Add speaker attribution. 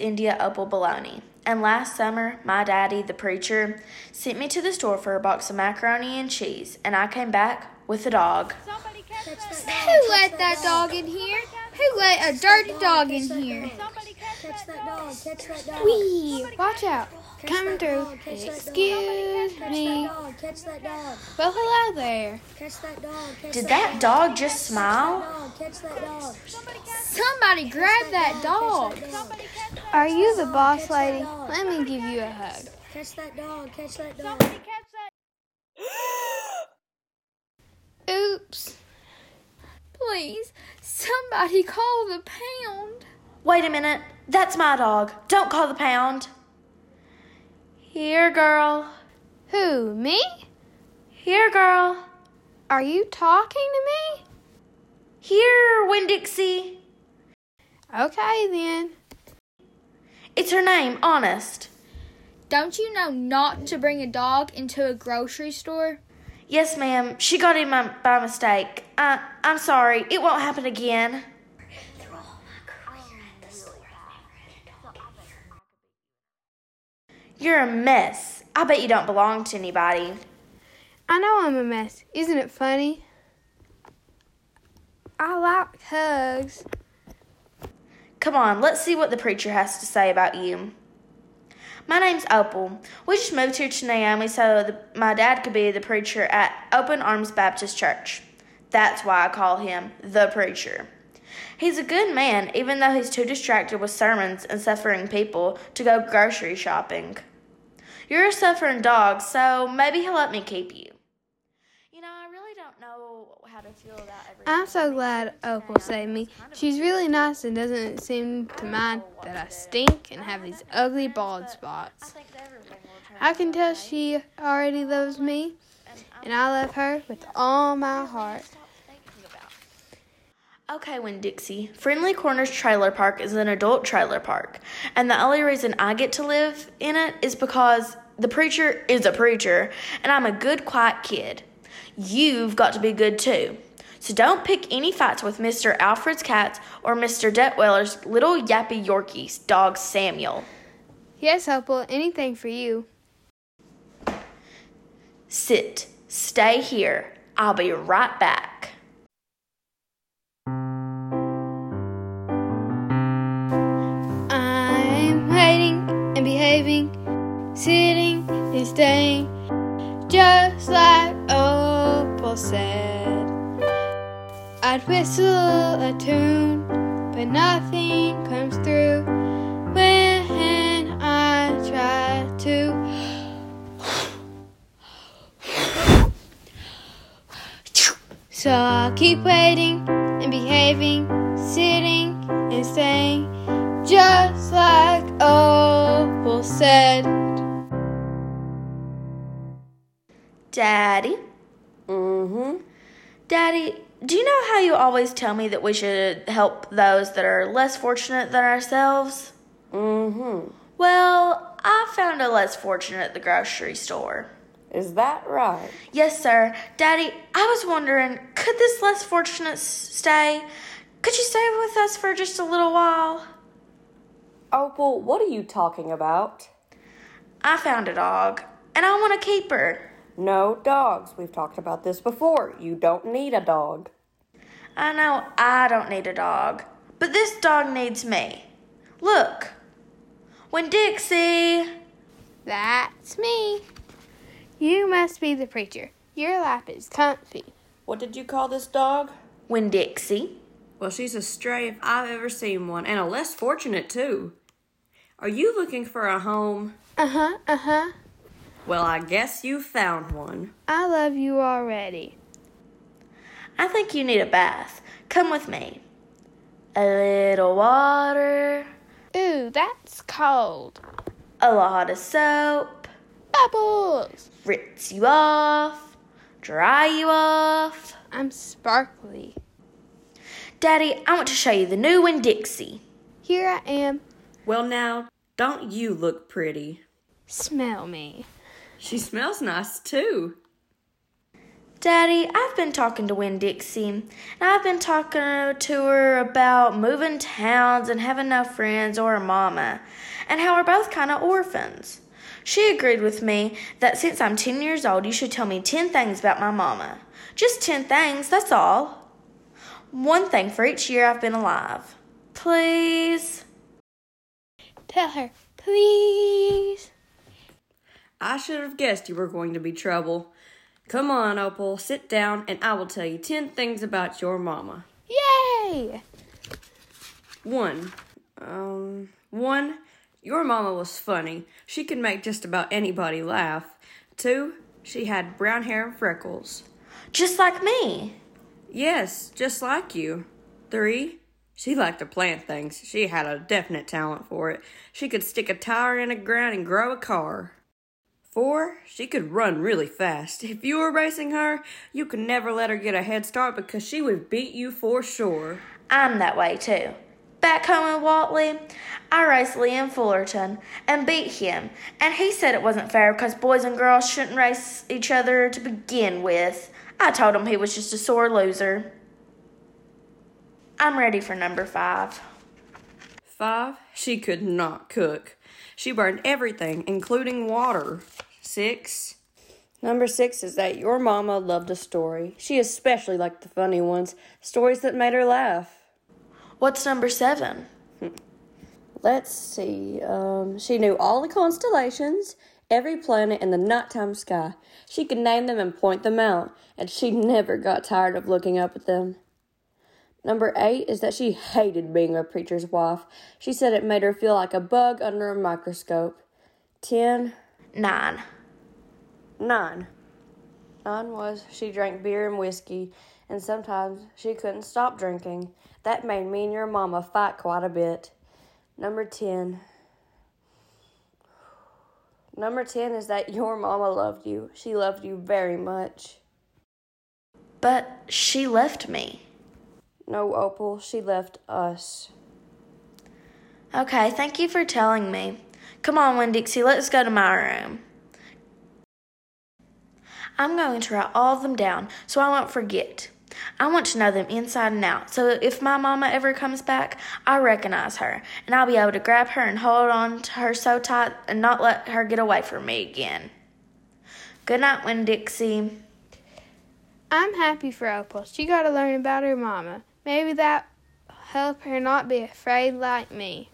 Speaker 1: India Opal Buloni, and last summer, my daddy, the preacher, sent me to the store for a box of macaroni and cheese, and I came back with a dog.
Speaker 2: Who let that dog in here? Who let a dirty dog in here?
Speaker 3: Catch that dog. Catch that dog.
Speaker 2: Wee, watch out.
Speaker 3: Catch
Speaker 2: Coming through.
Speaker 3: dog, catch dog.
Speaker 2: Excuse me.
Speaker 3: dog. Catch that dog.
Speaker 2: Well, hello there.
Speaker 3: Catch that dog.
Speaker 1: Did
Speaker 3: that
Speaker 1: that dog just smile?
Speaker 3: Catch that dog.
Speaker 2: Somebody grab that dog.
Speaker 3: Catch that dog.
Speaker 2: Are you the boss lady? Let me give you a hug.
Speaker 3: Catch that dog. Catch that dog.
Speaker 2: Oops. Please, somebody call the pound.
Speaker 1: Wait a minute, that's my dog. Don't call the pound. Here, girl.
Speaker 2: Who, me?
Speaker 1: Here, girl.
Speaker 2: Are you talking to me?
Speaker 1: Here, Winn Dixie.
Speaker 2: Okay then.
Speaker 1: It's her name, honest.
Speaker 2: Don't you know not to bring a dog into a grocery store?
Speaker 1: Yes, ma'am. She got in my, by mistake. Uh, I'm sorry. It won't happen again. You're a mess. I bet you don't belong to anybody.
Speaker 2: I know I'm a mess. Isn't it funny? I like hugs.
Speaker 1: Come on, let's see what the preacher has to say about you. My name's Opal. We just moved here to Naomi so the, my dad could be the preacher at Open Arms Baptist Church. That's why I call him the preacher. He's a good man, even though he's too distracted with sermons and suffering people to go grocery shopping. You're a suffering dog, so maybe he'll let me keep you. You know, I really don't know how to feel about everything.
Speaker 2: I'm so glad Opal saved me. She's really nice and doesn't seem to mind that I stink and have these ugly bald spots. I can tell she already loves me, and I love her with all my heart.
Speaker 1: Okay, Winn Dixie. Friendly Corners Trailer Park is an adult trailer park, and the only reason I get to live in it is because the preacher is a preacher, and I'm a good, quiet kid. You've got to be good too. So don't pick any fights with Mr. Alfred's cats or Mr. Detweller's little yappy Yorkie's dog Samuel.
Speaker 2: Yes, Opal, anything for you.
Speaker 1: Sit. Stay here. I'll be right back.
Speaker 2: I'm waiting and behaving, sitting staying, just like Opal said. I'd whistle a tune, but nothing comes through when I try to. So I'll keep waiting and behaving, sitting and staying, just like Opal said.
Speaker 1: Daddy?
Speaker 4: Mm-hmm.
Speaker 1: Daddy, do you know how you always tell me that we should help those that are less fortunate than ourselves?
Speaker 4: Mm-hmm.
Speaker 1: Well, I found a less fortunate at the grocery store.
Speaker 4: Is that right?
Speaker 1: Yes, sir. Daddy, I was wondering, could this less fortunate stay? Could you stay with us for just a little while?
Speaker 4: Opal, what are you talking about?
Speaker 1: I found a dog, and I want to keep her.
Speaker 4: No dogs. We've talked about this before. You don't need a dog.
Speaker 1: I know I don't need a dog, but this dog needs me. Look. Winn Dixie.
Speaker 2: That's me. You must be the preacher. Your lap is comfy.
Speaker 4: What did you call this dog?
Speaker 1: Winn Dixie.
Speaker 4: Well, she's a stray if I've ever seen one, and a less fortunate too. Are you looking for a home?
Speaker 2: Uh huh, uh huh.
Speaker 4: Well, I guess you found one.
Speaker 2: I love you already.
Speaker 1: I think you need a bath. Come with me. A little water,
Speaker 2: Ooh, that's cold.
Speaker 1: a lot of soap,
Speaker 2: Bubbles!
Speaker 1: rinse you off, dry you off.
Speaker 2: I'm sparkly.
Speaker 1: Daddy, I want to show you the new one, Dixie.
Speaker 2: Here I am.
Speaker 4: Well, now, don't you look pretty?
Speaker 2: Smell me.
Speaker 4: She smells nice too.
Speaker 1: Daddy, I've been talking to Winn Dixie, and I've been talking to her about moving towns and having no friends or a mama, and how we're both kind of orphans. She agreed with me that since I'm 10 years old, you should tell me 10 things about my mama. Just 10 things, that's all. One thing for each year I've been alive. Please?
Speaker 2: Tell her, please.
Speaker 4: I should have guessed you were going to be trouble. Come on, Opal, sit down and I will tell you 10 things about your mama.
Speaker 2: Yay!
Speaker 4: One, um, one, your mama was funny. She could make just about anybody laugh. Two, she had brown hair and freckles.
Speaker 1: Just like me.
Speaker 4: Yes, just like you. Three, she liked to plant things. She had a definite talent for it. She could stick a tire in the ground and grow a car. Four, she could run really fast. If you were racing her, you could never let her get a head start because she would beat you for sure.
Speaker 1: I'm that way too. Back home in Watley, I raced Liam Fullerton and beat him, and he said it wasn't fair because boys and girls shouldn't race each other to begin with. I told him he was just a sore loser. I'm ready for number five.
Speaker 4: Five, she could not cook. She burned everything, including water. Six, number six is that your mama loved a story. She especially liked the funny ones, stories that made her laugh.
Speaker 1: What's number seven?
Speaker 4: Let's see. Um, she knew all the constellations, every planet in the nighttime sky. She could name them and point them out, and she never got tired of looking up at them. Number eight is that she hated being a preacher's wife. She said it made her feel like a bug under a microscope. Ten,
Speaker 1: Nine.
Speaker 4: nine. Nine was she drank beer and whiskey, and sometimes she couldn't stop drinking. That made me and your mama fight quite a bit. Number 10. Number 10 is that your mama loved you. She loved you very much.
Speaker 1: But she left me.
Speaker 4: No, Opal, she left us.
Speaker 1: Okay, thank you for telling me. Come on, Winn Dixie, let's go to my room. I'm going to write all of them down so I won't forget. I want to know them inside and out so if my mama ever comes back, I recognize her and I'll be able to grab her and hold on to her so tight and not let her get away from me again. Good night, Winn Dixie.
Speaker 2: I'm happy for Opal. She got to learn about her mama. Maybe that help her not be afraid like me.